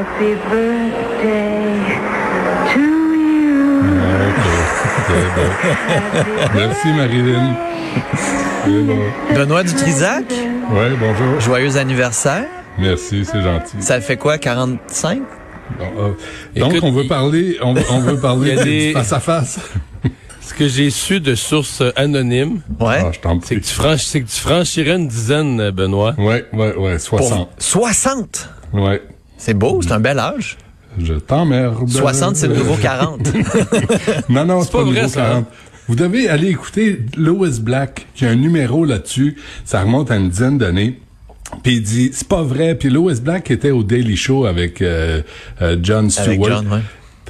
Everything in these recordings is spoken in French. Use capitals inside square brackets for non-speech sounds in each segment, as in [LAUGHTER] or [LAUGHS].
Happy birthday to you. Merci, Marilyn. C'est bon. Benoît Dutrisac, Ouais, bonjour. joyeux anniversaire. Merci, c'est gentil. Ça fait quoi, 45? Bon, euh, donc, Écoute, on veut parler, on, on veut [LAUGHS] parler des- face à face. [LAUGHS] Ce que j'ai su de sources anonymes, Ouais. Ah, c'est prie. que, que tu franchirais une dizaine, euh, Benoît. Ouais, ouais, ouais, 60. 60! Ouais. C'est beau, c'est un bel âge. Je t'emmerde. 60, c'est le nouveau 40. Non, non, c'est pas pas, vrai, nouveau ça. 40. Vous devez aller écouter Lois Black, qui a un numéro là-dessus. Ça remonte à une dizaine d'années. Puis il dit, c'est pas vrai. Puis Lois Black était au Daily Show avec euh, euh, John Stewart. Avec John, ouais.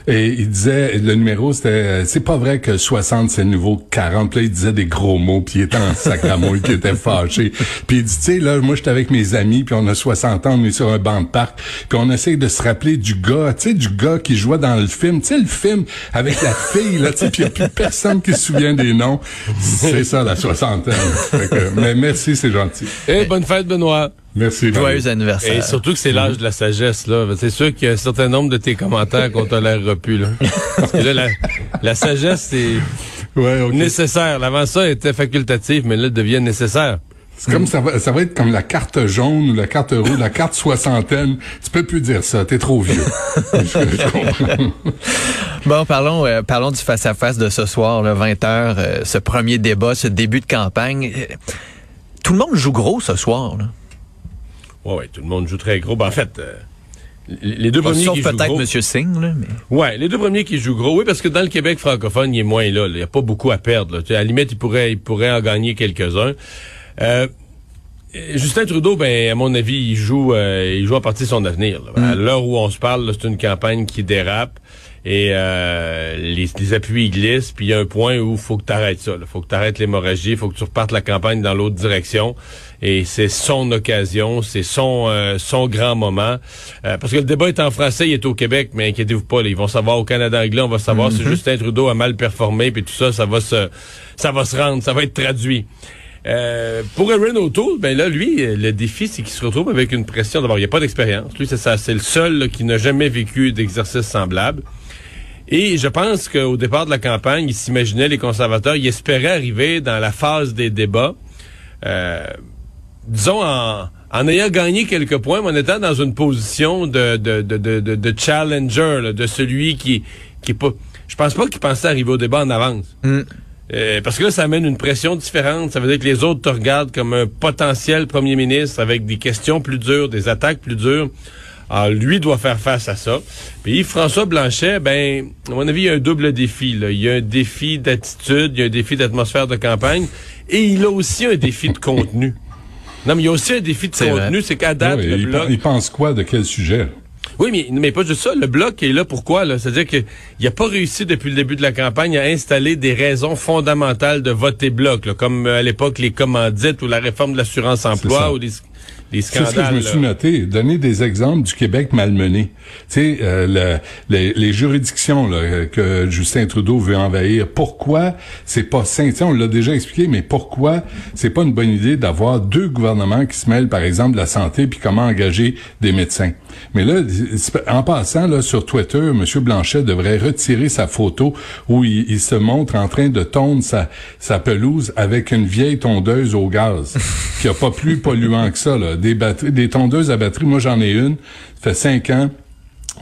Et il disait, le numéro, c'était, c'est pas vrai que 60, c'est le nouveau 40. Puis là, il disait des gros mots, puis il était en sacramouille, qui était fâché. Puis il dit, tu sais, là, moi, j'étais avec mes amis, puis on a 60 ans, on est sur un banc de parc, puis on essaye de se rappeler du gars, tu sais, du gars qui jouait dans le film, tu sais, le film avec la fille, là, tu sais, puis il y a plus personne qui se souvient des noms. C'est ça, la soixantaine. Fait que, mais merci, c'est gentil. Eh, bonne fête, Benoît. Merci. Joyeux Marie. anniversaire. Et surtout que c'est l'âge de la sagesse, là. C'est sûr qu'il y a un certain nombre de tes commentaires qu'on tolérera plus, là. Parce que là, la, la sagesse, c'est [LAUGHS] Ouais, nécessaire. Avant ça, elle était facultative, mais là, elle devient nécessaire. C'est comme ça va, ça va être comme la carte jaune ou la carte rouge, la carte soixantaine. Tu peux plus dire ça, t'es trop vieux. [LAUGHS] Bon, parlons, euh, parlons du face-à-face de ce soir, le 20h, euh, ce premier débat, ce début de campagne. Euh, Tout le monde joue gros ce soir. Là. Ouais, ouais, tout le monde joue très gros. Ben, en fait, euh, les deux premiers Sauf qui jouent peut-être gros... M. Singh. Là, mais... Ouais, les deux premiers qui jouent gros, oui, parce que dans le Québec francophone, il est moins là. Il n'y a pas beaucoup à perdre. Là. À la limite, il pourrait, il pourrait en gagner quelques-uns. Euh, Justin Trudeau, ben, à mon avis, il joue, euh, il joue à partir de son avenir. là. À l'heure où on se parle, là, c'est une campagne qui dérape et euh, les, les appuis glissent. Puis il y a un point où il faut que tu arrêtes ça. Il faut que tu arrêtes l'hémorragie, il faut que tu repartes la campagne dans l'autre direction. Et c'est son occasion, c'est son euh, son grand moment. Euh, parce que le débat est en français, il est au Québec, mais inquiétez-vous pas, là, ils vont savoir au Canada anglais, on va savoir si Justin Trudeau a mal performé, puis tout ça, ça va se ça va se rendre, ça va être traduit. Euh, pour Aaron O'Toole, ben là, lui, le défi, c'est qu'il se retrouve avec une pression. D'abord, il n'y a pas d'expérience. Lui, c'est ça, c'est le seul là, qui n'a jamais vécu d'exercice semblable. Et je pense qu'au départ de la campagne, il s'imaginait, les conservateurs, ils espéraient arriver dans la phase des débats, euh, disons, en, en ayant gagné quelques points, mais en étant dans une position de, challenger, là, de celui qui, qui est pas... Je pense pas qu'il pensait arriver au débat en avance. Euh, parce que là, ça amène une pression différente. Ça veut dire que les autres te regardent comme un potentiel premier ministre avec des questions plus dures, des attaques plus dures. Alors, lui doit faire face à ça. Puis François Blanchet, ben, à mon avis, il y a un double défi. Là. Il y a un défi d'attitude, il y a un défi d'atmosphère de campagne, et il a aussi un défi de contenu. Non, mais il y a aussi un défi de contenu, c'est qu'à date, Ouais, le il, bloc... pen- il pense quoi de quel sujet? Oui, mais, mais pas juste ça. Le bloc est là pourquoi? Là? C'est-à-dire qu'il n'a pas réussi depuis le début de la campagne à installer des raisons fondamentales de voter bloc, là, comme euh, à l'époque les commandites ou la réforme de l'assurance-emploi ou des, C'est ce que je me suis noté. Donner des exemples du Québec malmené. Tu sais, euh, le- les, les juridictions là, que Justin Trudeau veut envahir. Pourquoi c'est pas sain? On l'a déjà expliqué, mais pourquoi c'est pas une bonne idée d'avoir deux gouvernements qui se mêlent, par exemple, de la santé puis comment engager des médecins? Mais là, en passant là sur Twitter, M. Blanchet devrait retirer sa photo où il, il se montre en train de tondre sa, sa pelouse avec une vieille tondeuse au gaz, [LAUGHS] qui a pas plus polluant que ça. Là. Des batteries, des tondeuses à batterie, moi j'en ai une, ça fait cinq ans.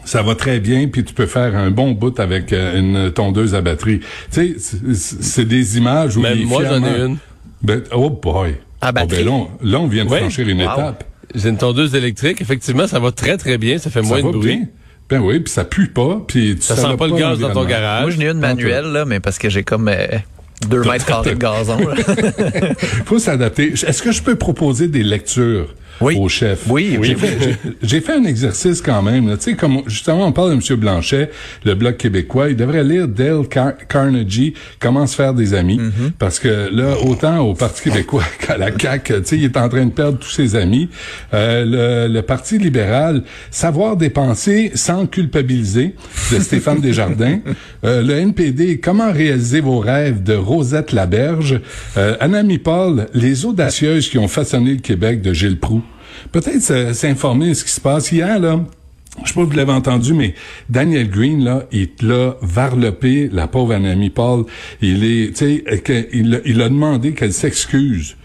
Ça va très bien, puis tu peux faire un bon bout avec euh, une tondeuse à batterie. Tu sais, c'est- des images où Même il moi, j'en ai une. Ben, oh boy. À Oh, ben batterie? là, on, là, on vient de franchir une Wow. étape. J'ai une tondeuse électrique. Effectivement, ça va très, très bien. Ça fait Ça moins va de bruit. bien. Ben oui, puis ça pue pas, puis tu Ça sent pas le gaz dans ton garage. Moi, je n'ai une manuelle, là, mais parce que j'ai comme... euh, Deux mètres carrés de gazon. [LAUGHS] faut s'adapter. Est-ce que je peux proposer des lectures? Oui. au chef? Oui, oui, J'ai fait, j'ai- j'ai fait un exercice quand même. là. Tu sais, comme justement, on parle de M. Blanchet, le Bloc québécois. Il devrait lire Dale Car- Carnegie, Comment se faire des amis. Mm-hmm. Parce que là, autant au Parti québécois [LAUGHS] qu'à la CAQ, tu sais, il est en train de perdre tous ses amis. Euh, le, le Parti libéral, Savoir dépenser sans culpabiliser, de Stéphane Desjardins. [LAUGHS] Euh, le NPD, Comment réaliser vos rêves, de Rosette Laberge. Euh, Anami Paul, Les audacieuses qui ont façonné le Québec, de Gilles Proux. Peut-être s'informer de ce qui se passe. Hier, là, je sais pas si vous l'avez entendu, mais Daniel Green, là, il l'a varlopé, la pauvre Anami Paul. Il est, tu sais, il, il a demandé qu'elle s'excuse.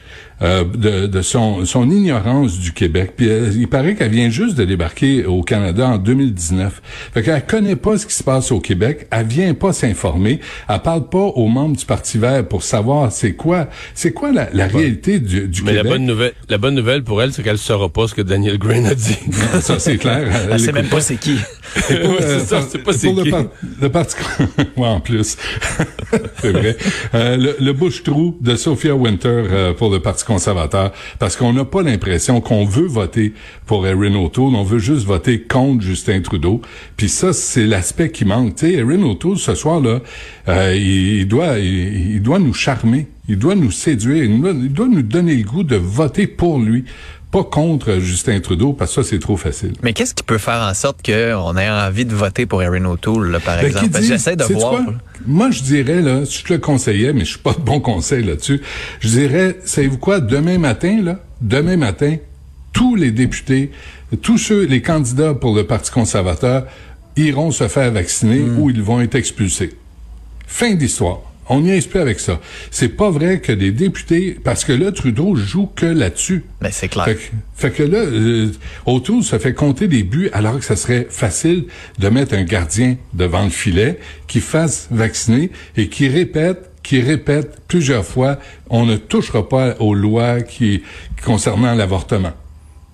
Euh, de, de son, son ignorance du Québec. Puis euh, il paraît qu'elle vient juste de débarquer au Canada en 2019. Fait qu'elle connaît pas ce qui se passe au Québec. Elle vient pas s'informer. Elle parle pas aux membres du Parti vert pour savoir c'est quoi, c'est quoi la, la réalité du, du Mais la Québec. bonne nouvelle, la bonne nouvelle pour elle, c'est qu'elle saura pas ce que Daniel Green a dit. Ça, c'est clair. [LAUGHS] Elle sait même pas c'est qui. [LAUGHS] [LAUGHS] C'est ça, c'est pas c'est le, qui. par- le parti ouais, en plus c'est vrai Euh, le, le bouche-trou de Sophia Winter euh, pour le parti conservateur parce qu'on n'a pas l'impression qu'on veut voter pour Erin O'Toole on veut juste voter contre Justin Trudeau. Puis ça c'est l'aspect qui manque. Tu Erin O'Toole ce soir là euh, il, doit il, doit nous charmer. Il doit nous séduire. Il doit nous donner le goût de voter pour lui pas contre Justin Trudeau parce que ça c'est trop facile Mais qu'est-ce qui peut faire en sorte qu'on ait envie de voter pour Erin O'Toole, là, par Ben, exemple? dit- J'essaie de voir. Moi, je dirais, là, si je te le conseillais, mais je suis pas de bon conseil là-dessus, je dirais, savez-vous quoi, demain matin, là, demain matin, tous les députés, tous ceux, les candidats pour le Parti conservateur iront se faire vacciner Hmm. ou ils vont être expulsés. Fin d'histoire. On n'y est plus avec ça. C'est pas vrai que des députés, parce que là, Trudeau joue que là-dessus. Ben, c'est clair. Fait que, fait que là, euh, autour, ça fait compter des buts alors que ça serait facile de mettre un gardien devant le filet qui fasse vacciner et qui répète qui répète plusieurs fois, on ne touchera pas aux lois qui concernant l'avortement.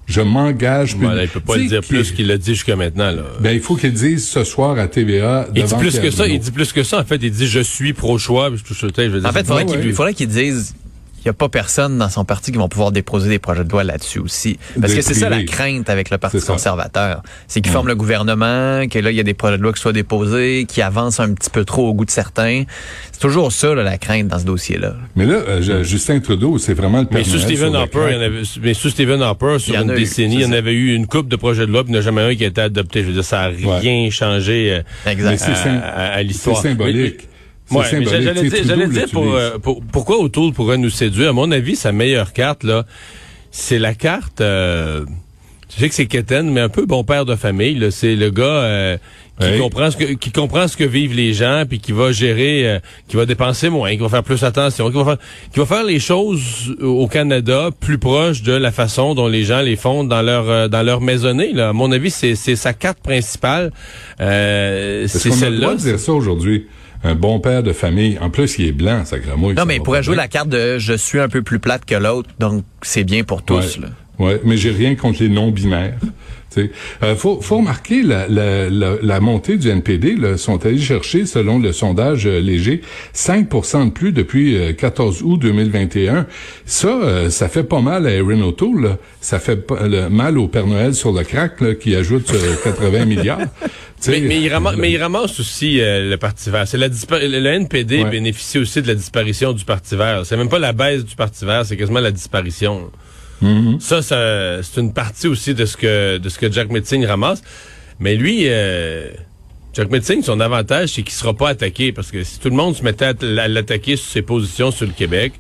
Je m'engage. Voilà, il peut pas le dire plus qu'il l'a dit jusqu'à maintenant. Là. Ben, il faut qu'il dise ce soir à TVA. Il dit plus Pierre que ça, il dit plus que ça. En fait, il dit je suis pro-choix. puis je touche le tête, je veux dire, En fait, il c'est- faudrait Ouais, qu'il ouais. faudrait qu'il dise il n'y a pas personne dans son parti qui vont pouvoir déposer des projets de loi là-dessus aussi. Parce Des que c'est ça la crainte avec le Parti conservateur. C'est qu'il forme le gouvernement, que là, il y a des projets de loi qui soient déposés, qui avancent un petit peu trop au goût de certains. C'est toujours ça, là, la crainte dans ce dossier-là. Mais là, euh, je- Justin Trudeau, c'est vraiment le Mais Père sous Stephen Harper, il y en avait, mais sous Stephen Harper, sur Il y en une eu, décennie, il y en avait eu une coupe de projets de loi, puis il n'y en a jamais un qui a été adopté. Je veux dire, ça n'a rien changé euh, Mais Exact. c'est à, à- à c'est l'histoire. symbolique. Mais- Ouais, j'allais dire, j'allais dire pour, euh, pour- pourquoi O'Toole pourrait nous séduire? À mon avis, sa meilleure carte, là, c'est la carte, euh, je sais que c'est Keten, mais un peu bon père de famille, là. C'est le gars, euh, qui comprend ce que, qui comprend ce que vivent les gens, puis qui va gérer, euh, qui va dépenser moins, qui va faire plus attention, qui va faire, qui va faire les choses au Canada plus proches de la façon dont les gens les font dans leur, euh, dans leur maisonnée, là. À mon avis, c'est, c'est sa carte principale, euh, Est-ce c'est celle-là. dire ça aujourd'hui? Un bon père de famille. En plus, il est blanc, ça gramouille. Non, mais il pourrait jouer la carte de je suis un peu plus plate que l'autre, donc c'est bien pour tous. Ouais. Là. Ouais, mais j'ai rien contre les non-binaires. Euh, faut, faut remarquer la, la, la, la montée du NPD. Là, sont allés chercher, selon le sondage euh, léger, 5% de plus depuis euh, 14 août 2021. Ça, euh, ça fait pas mal à Erin O'Toole. Ça fait pas- le mal au Père Noël sur le crack là, qui ajoute euh, 80 [LAUGHS] milliards. Mais, mais il ramasse, mais il ramasse aussi euh, le Parti vert. C'est la le le NPD Ouais. bénéficie aussi de la disparition du Parti vert. C'est même pas la baisse du Parti vert, c'est quasiment la disparition. Mhm. Ça, c'est une partie aussi de ce que de ce que Jack Metzing ramasse. Mais lui, euh, Jack Metzing, son avantage, c'est qu'il sera pas attaqué parce que si tout le monde se mettait à l'attaquer sur ses positions sur le Québec.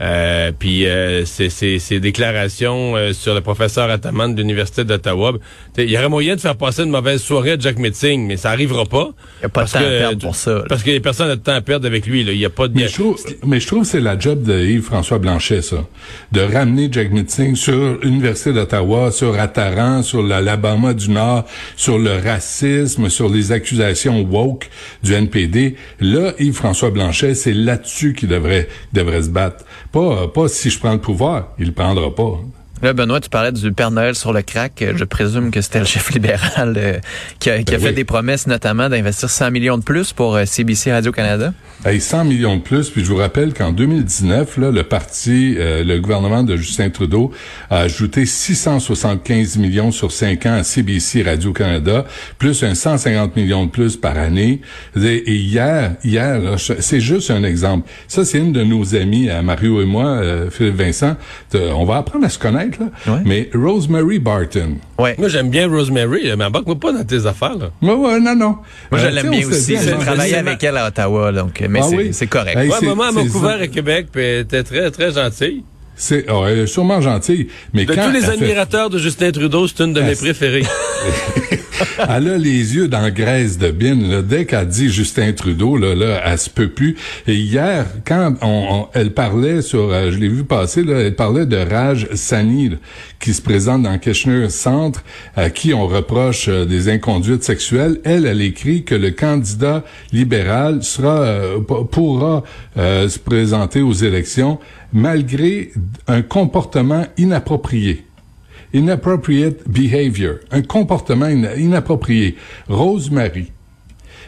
Euh, puis euh, ses, ses- ses déclarations euh, sur le professeur Ataman de l'Université d'Ottawa. t'sais, Il y aurait moyen de faire passer une mauvaise soirée à Jack Metzing, mais ça arrivera pas. Il y a pas de Parce temps à que- perdre pour ça, là. Parce que les personnes ont de temps à perdre avec lui. là. Il y a pas de... Mais je trouve, mais je trouve que c'est la job de Yves-François Blanchet, ça. De ramener Jack Metzing sur l'Université d'Ottawa, sur Attaran, sur l'Alabama du Nord, sur le racisme, sur les accusations woke du NPD. Là, Yves-François Blanchet, c'est là-dessus qu'il devrait, devrait se battre. Pas, pas si je prends le pouvoir. Il prendra pas. Là, Benoît, tu parlais du Père Noël sur le crack. Je présume que c'était le chef [LAUGHS] libéral euh, qui a, qui a Ben fait des promesses, notamment d'investir 100 millions de plus pour euh, CBC Radio-Canada. Hey, 100 millions de plus, puis je vous rappelle qu'en 2019, là, le parti, euh, le gouvernement de Justin Trudeau a ajouté 675 millions sur 5 ans à CBC Radio-Canada, plus un 150 millions de plus par année. Et hier, hier, c'est juste un exemple. Ça, c'est une de nos amies, euh, Mario et moi, euh, Philippe Vincent. De- on va apprendre à se connaître, là. Ouais. Mais Rosemary Barton. Ouais. Moi, j'aime bien Rosemary, mais embarque-moi pas dans tes affaires, là. Ouais, ouais, non, non. Moi, je Euh, l'aime bien aussi. J'ai travaillé avec elle à Ottawa, donc, mais Ah c'est oui? c'est correct. Hey, Ouais, c'est- maman m'a couvert à Québec, puis elle était très, très gentille. C'est oh, elle est sûrement gentil, mais De quand tous les fait- admirateurs de Justin Trudeau, c'est une de mes préférées. [LAUGHS] elle a les yeux dans graisse de bine. Là. Dès qu'elle dit Justin Trudeau, là, là, elle se peut plus. Et hier, quand on, on- elle parlait sur, euh, je l'ai vu passer, là, elle parlait de Raj Sani, là, qui se présente dans Kitchener Centre, à qui on reproche euh, des inconduites sexuelles. Elle, elle écrit que le candidat libéral sera euh, pourra euh, se présenter aux élections malgré un comportement inapproprié. Inappropriate behavior, un comportement ina- inapproprié. Rosemary,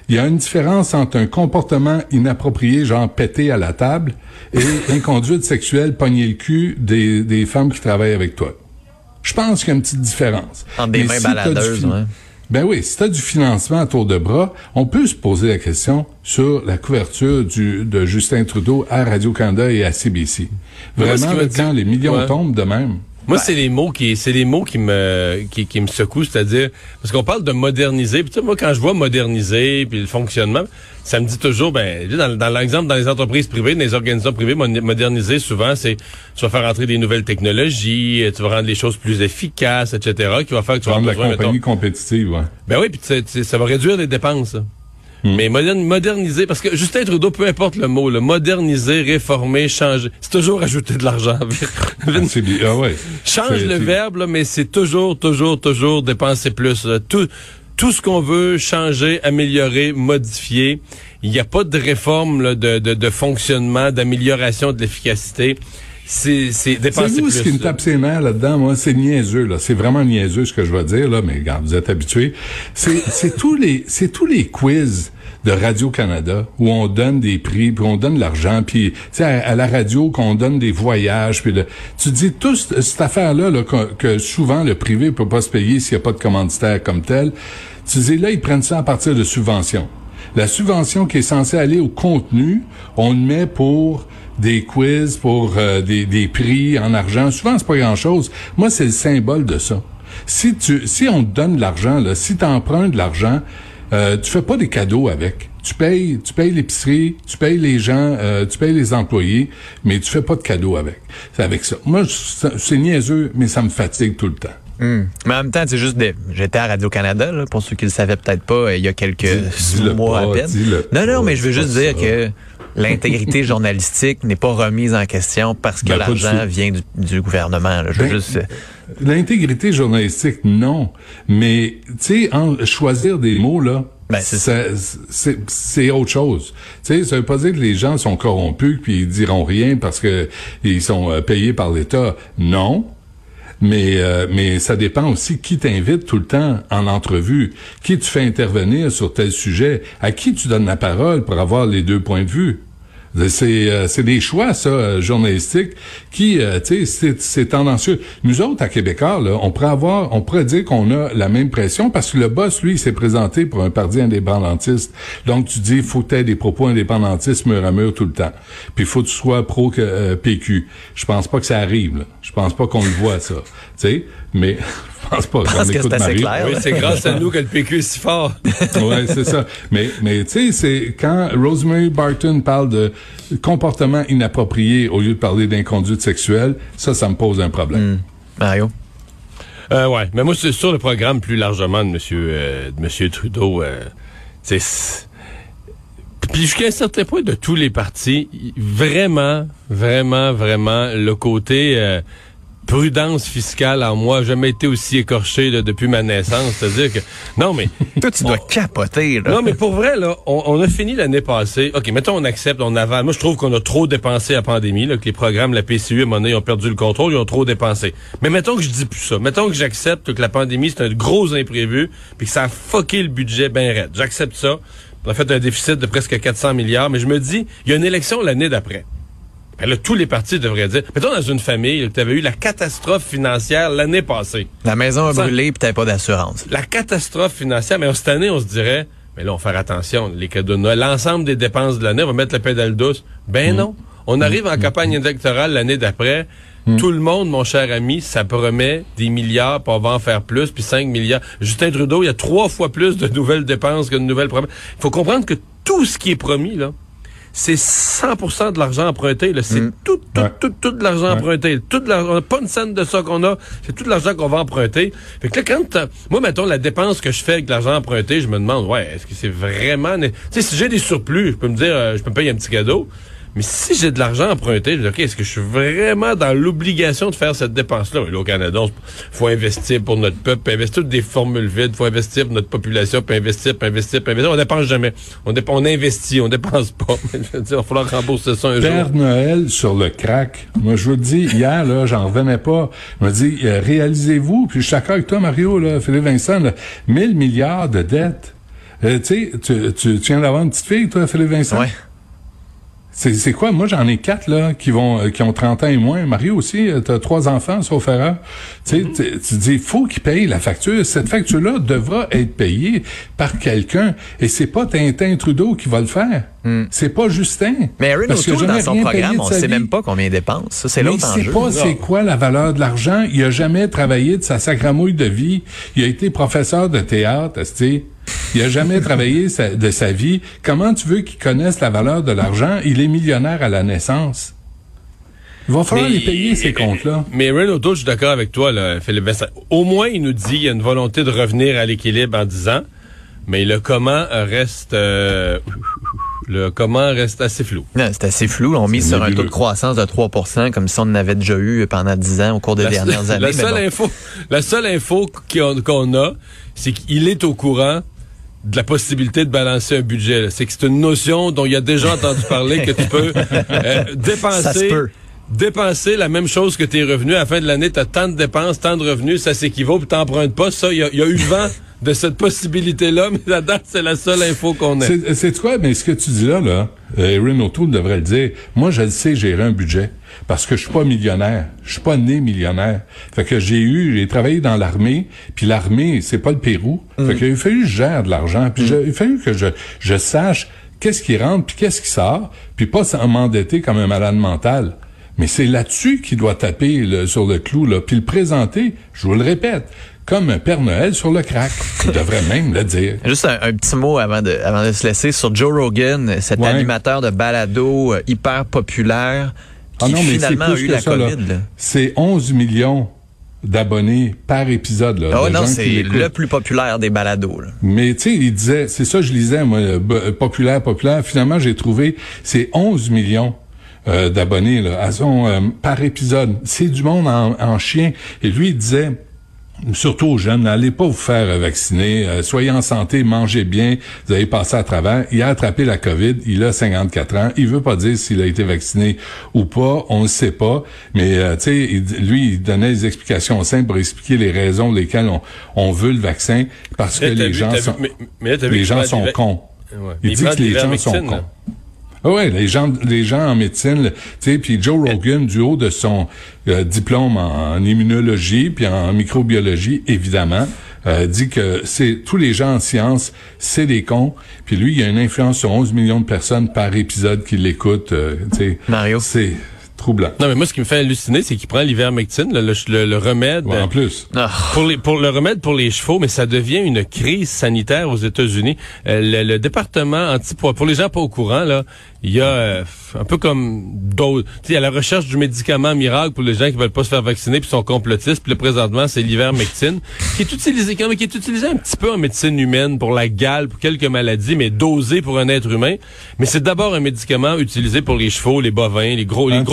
il y a une différence entre un comportement inapproprié, genre péter à la table, et une conduite sexuelle, pogner le cul des, des femmes qui travaillent avec toi. Je pense qu'il y a une petite différence. Entre des mains si du ouais. Ben oui, si tu as du financement à tour de bras, on peut se poser la question sur la couverture du, de Justin Trudeau à Radio-Canada et à CBC. Vraiment, quand les millions Ouais. tombent de même. Moi, c'est les mots qui, c'est les mots qui me, qui, qui me secouent, c'est-à-dire, parce qu'on parle de moderniser. Puis tu sais, moi, quand je vois moderniser, puis le fonctionnement, ça me dit toujours, ben, dans, dans l'exemple, dans les entreprises privées, dans les organisations privées, moderniser souvent, c'est, tu vas faire entrer des nouvelles technologies, tu vas rendre les choses plus efficaces, etc., qui va faire que tu vas Rendre la compagnie mettons, compétitive, ouais. ben oui, puis tu sais, tu sais, ça va réduire les dépenses. Ça. Mais modern- moderniser, parce que Justin Trudeau, peu importe le mot, le moderniser, réformer, changer, c'est toujours ajouter de l'argent. [LAUGHS] Ah. Ah ouais. Change le verbe, là, mais c'est toujours, toujours, toujours dépenser plus. là. Tout, tout ce qu'on veut changer, améliorer, modifier, il n'y a pas de réforme là, de, de, de fonctionnement, d'amélioration de l'efficacité. C'est c'est dépenser C'est vous ce qui me tape ses nerfs là-dedans, moi, c'est niaiseux, là. C'est vraiment niaiseux ce que je vais dire, là, mais regarde, vous êtes habitués. C'est, c'est tous les, c'est tous les quiz de Radio-Canada où on donne des prix, puis on donne de l'argent, puis, tu sais, à, la radio, qu'on donne des voyages, puis de, tu dis tout ce- cette affaire-là, là, que, souvent le privé peut pas se payer s'il n'y a pas de commanditaire comme tel. Tu dis, là, ils prennent ça à partir de subventions. La subvention qui est censée aller au contenu, on le met pour des quiz, pour euh, des, prix en argent. Souvent, c'est pas grand-chose. Moi, c'est le symbole de ça. Si tu, si on te donne de l'argent, là, si tu de l'argent, euh, tu fais pas des cadeaux avec. Tu payes, tu payes l'épicerie, tu payes les gens, euh, tu payes les employés, mais tu fais pas de cadeaux avec. C'est avec ça. Moi, je- c'est niaiseux, mais ça me fatigue tout le temps. Hmm. Mais en même temps, c'est juste des... j'étais à Radio-Canada, pour ceux qui le savaient peut-être pas, euh, il y a quelques Dis- mois pas, à peine. Non, non, mais je veux juste dire ça. que l'intégrité journalistique n'est pas remise en question parce que Ben, l'argent vient du, du gouvernement. là. Je veux Ben, juste... euh, L'intégrité journalistique, non. Mais, tu sais, choisir des mots, là, Ben, c'est ça- c'est c'est autre chose. Tu sais, ça veut pas dire que les gens sont corrompus puis ils diront rien parce que ils sont euh, payés par l'État. Non. Mais, euh, mais ça dépend aussi qui t'invite tout le temps en entrevue, qui tu fais intervenir sur tel sujet, à qui tu donnes la parole pour avoir les deux points de vue? C'est euh, des choix ça euh, journalistiques qui euh, tu sais c'est tendancieux. Nous autres à Québécois là, on pourrait avoir on pourrait dire qu'on a la même pression parce que le boss lui s'est présenté pour un parti indépendantiste. Donc tu dis faut que des propos indépendantistes mur à mur tout le temps. Puis faut que tu sois pro que, euh, PQ. Je pense pas que ça arrive. Je pense pas qu'on le voit ça. Tu sais mais [LAUGHS] pense pas. pense On que écoute c'est assez Marie. clair. Oui, c'est grâce à nous que le PQ est si fort. [LAUGHS] ouais, c'est ça. Mais, mais tu sais, c'est quand Rosemary Barton parle de comportement inapproprié au lieu de parler d'inconduite sexuelle, ça, ça me pose un problème. Mario? Euh, ouais, mais moi, c'est sur le programme plus largement de Monsieur, euh, de Monsieur Trudeau. Euh, c'est puis jusqu'à un certain point de tous les partis, vraiment, vraiment, vraiment, le côté euh, prudence fiscale en moi. J'ai jamais été aussi écorché là, depuis ma naissance. C'est-à-dire que non, mais [LAUGHS] Toi, tu dois capoter, là. non, mais pour vrai là, on, on a fini l'année passée. Ok, mettons on accepte, on avale. Moi, je trouve qu'on a trop dépensé à la pandémie. Là, que les programmes, la PCU, à donné, ils ont perdu le contrôle, ils ont trop dépensé. Mais mettons que je dis plus ça. Mettons que j'accepte que la pandémie c'est un gros imprévu, puis que ça a fucké le budget ben raide. J'accepte ça. On a fait un déficit de presque 400 milliards, mais je me dis, il y a une élection l'année d'après. Ben là, tous les partis devraient dire. Mettons dans une famille, tu avais eu la catastrophe financière l'année passée. La maison a Ça- brûlé puis t'avais pas d'assurance. La catastrophe financière, mais cette année, on se dirait, mais là, on va faire attention, les cadeaux de l'ensemble des dépenses de l'année, on va mettre la pédale douce. Ben non. On arrive en campagne électorale l'année d'après. Tout le monde, mon cher ami, ça promet des milliards, puis on va en faire plus, puis 5 milliards. Justin Trudeau, il y a trois fois plus de [LAUGHS] nouvelles dépenses que de nouvelles promesses. Il faut comprendre que tout ce qui est promis, là, c'est 100% de l'argent emprunté. là. C'est tout, tout, Ouais. tout, tout de l'argent Ouais. emprunté. Tout de l'argent, on n'a pas une scène de ça qu'on a. C'est tout de l'argent qu'on va emprunter. Fait que là, quand, t'as- moi, mettons, la dépense que je fais avec l'argent emprunté, je me demande, ouais, est-ce que c'est vraiment, né- tu sais, si j'ai des surplus, je peux me dire, euh, je peux me payer un petit cadeau. Mais si j'ai de l'argent emprunté, je dis, OK, est-ce que je suis vraiment dans l'obligation de faire cette dépense-là? Là, au Canada, il faut investir pour notre peuple, puis investir des formules vides, faut investir pour notre population, puis investir, puis investir, puis investir. On dépense jamais. On, dép- on investit, on dépense pas. [LAUGHS] je veux dire, il va falloir rembourser ça un Père jour. Noël sur le crack. Moi, je vous le dis, hier, là, j'en revenais pas. Je me dis, euh, réalisez-vous, puis je suis d'accord avec toi, Mario, là, Philippe Vincent, là, 1000 milliards de dettes. Euh, tu sais, tu, tu, tu viens d'avoir une petite fille, toi, Philippe Vincent? Ouais. C'est, c'est quoi? Moi, j'en ai quatre, là, qui vont, euh, qui ont 30 ans et moins. Mario aussi, euh, t'as trois enfants, sauf erreur. Tu sais, tu- tu dis, faut qu'il paye la facture. Cette facture-là devra être payée par quelqu'un. Et c'est pas Tintin Trudeau qui va le faire. C'est pas Justin. Mais a O'Toole, dans son rien programme, on sa sait même pas combien il dépense. Ça, c'est Mais l'autre enjeu. sait pas c'est quoi la valeur de l'argent. Il a jamais travaillé de sa sacramouille de vie. Il a été professeur de théâtre. Il a jamais travaillé sa- de sa vie. Comment tu veux qu'il connaisse la valeur de l'argent? Il est millionnaire à la naissance. Il va falloir Mais- les payer, ces comptes-là. Mais Renaud O'Toole, je suis d'accord avec toi, là, Philippe Vincent. Au moins, il nous dit qu'il y a une volonté de revenir à l'équilibre en 10 ans, mais le comment reste euh, le comment reste assez flou. Non, c'est assez flou. On mise sur un taux de croissance de 3% comme si on en avait déjà eu pendant 10 ans au cours des La, dernières années. la mais seule bon. info, la seule info qu'on qu'on a, c'est qu'il est au courant de la possibilité de balancer un budget. C'est que c'est une notion dont il a déjà entendu parler que tu peux euh, dépenser. Ça se peut. Dépenser la même chose que tes revenus. À la fin de l'année, tu as tant de dépenses, tant de revenus, ça s'équivaut, puis t'empruntes pas. Ça, y, il y a eu vent de cette possibilité-là, mais la date, c'est la seule info qu'on a. C'est quoi? Mais ce que tu dis là, là, euh, Erin O'Toole devrait le dire. Moi, je le sais gérer un budget. Parce que je suis pas millionnaire. Je suis pas né millionnaire. Fait que j'ai eu, j'ai travaillé dans l'armée, puis l'armée, c'est pas le Pérou. Fait qu'il a fallu que je gère de l'argent. Puis je- il a fallu que je, je sache qu'est-ce qui rentre, puis qu'est-ce qui sort, puis pas m'endetter comme un malade mental. Mais c'est là-dessus qu'il doit taper le- sur le clou, là, puis le présenter, je vous le répète, comme un Père Noël sur le crack. Il devrait même le dire. Juste un, un petit mot avant de, avant de se laisser sur Joe Rogan, cet Ouais. animateur de balado euh, hyper populaire qui Ah non, mais a eu la ça. COVID. C'est 11 millions d'abonnés par épisode. Là, Ah de non, qui c'est le plus populaire des balados. là. Mais tu sais, il disait, c'est ça je lisais, moi, euh, b- populaire, populaire. Finalement, j'ai trouvé, c'est 11 millions euh, d'abonnés là, à son, euh, par épisode. C'est du monde en, en chien. Et lui, il disait, surtout aux jeunes, n'allez pas vous faire vacciner, euh, soyez en santé, mangez bien, vous allez passer à travers. Il a attrapé la COVID, il a 54 ans, il veut pas dire s'il a été vacciné ou pas, on ne sait pas, mais euh, tu sais, lui, il donnait des explications simples pour expliquer les raisons pour lesquelles on, on veut le vaccin, parce que Là, t'as les vu- gens vu- sont, mais- mais là, t'as vu les gens sont cons. Ouais. Il dit que les gens sont cons. Ah ouais, les gens, les gens en médecine, tu sais, puis Joe Rogan, du haut de son euh, diplôme en, en immunologie puis en microbiologie, évidemment, euh, dit que c'est tous les gens en sciences, c'est des cons. Puis lui, il a une influence sur 11 millions de personnes par épisode qui l'écoutent. euh, tu sais, Mario. c'est troublant. Non, mais moi, ce qui me fait halluciner, c'est qu'il prend l'ivermectine, le, le, le- le remède. Ouais, en plus. Ah. Pour, les, pour le remède pour les chevaux, mais ça devient une crise sanitaire aux États-Unis. Euh, le, le département antipoids, pour les gens pas au courant, là, il y a euh, un peu comme d'autres. Tu sais, il y a la recherche du médicament miracle pour les gens qui veulent pas se faire vacciner puis sont complotistes. Puis là, présentement, c'est l'ivermectine, qui est utilisé quand même, qui est utilisé un petit peu en médecine humaine pour la gale, pour quelques maladies, mais dosé pour un être humain. Mais c'est d'abord un médicament utilisé pour les chevaux, les bovins, les gros, les Anti-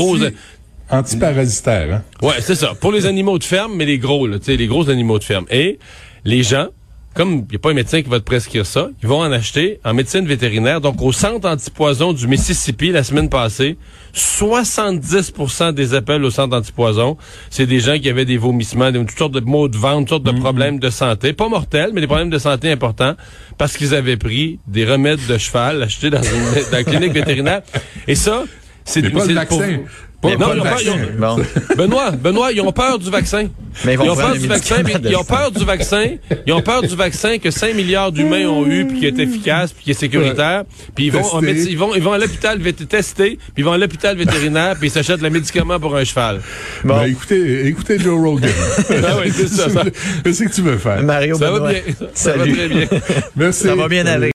Antiparasitaire, hein? Ouais, c'est ça. Pour les animaux de ferme, mais les gros, là, tu sais, les gros animaux de ferme. Et les gens, comme il n'y a pas un médecin qui va te prescrire ça, ils vont en acheter en médecine vétérinaire. Donc, au centre antipoison du Mississippi, la semaine passée, 70% des appels au centre antipoison, c'est des gens qui avaient des vomissements, des, toutes sortes de maux de ventre, toutes sortes de problèmes de santé. Pas mortels, mais des problèmes de santé importants parce qu'ils avaient pris des remèdes de cheval achetés dans une, dans une clinique vétérinaire. Et ça, c'est pas le vaccin. pour- Mais non, ils ont ils ont- Bon. [LAUGHS] Benoît, Benoît, ils ont peur du vaccin. Mais ils vont ont prendre peur du vaccin, puis ils ont peur du vaccin. Ils ont peur du vaccin que 5 milliards d'humains ont eu, puis qui est efficace, puis qui est sécuritaire. Puis ils vont, en Testé. méde- ils vont, ils vont à l'hôpital tester, puis ils vont à l'hôpital vétérinaire, puis ils s'achètent le médicament pour un cheval. Bon. Ben, écoutez, écoutez Joe Rogan. [LAUGHS] Ah c'est ça, ça. Qu'est-ce que tu veux faire? Mario Ça va bien. Ça va très bien. Merci. Ça va bien aller.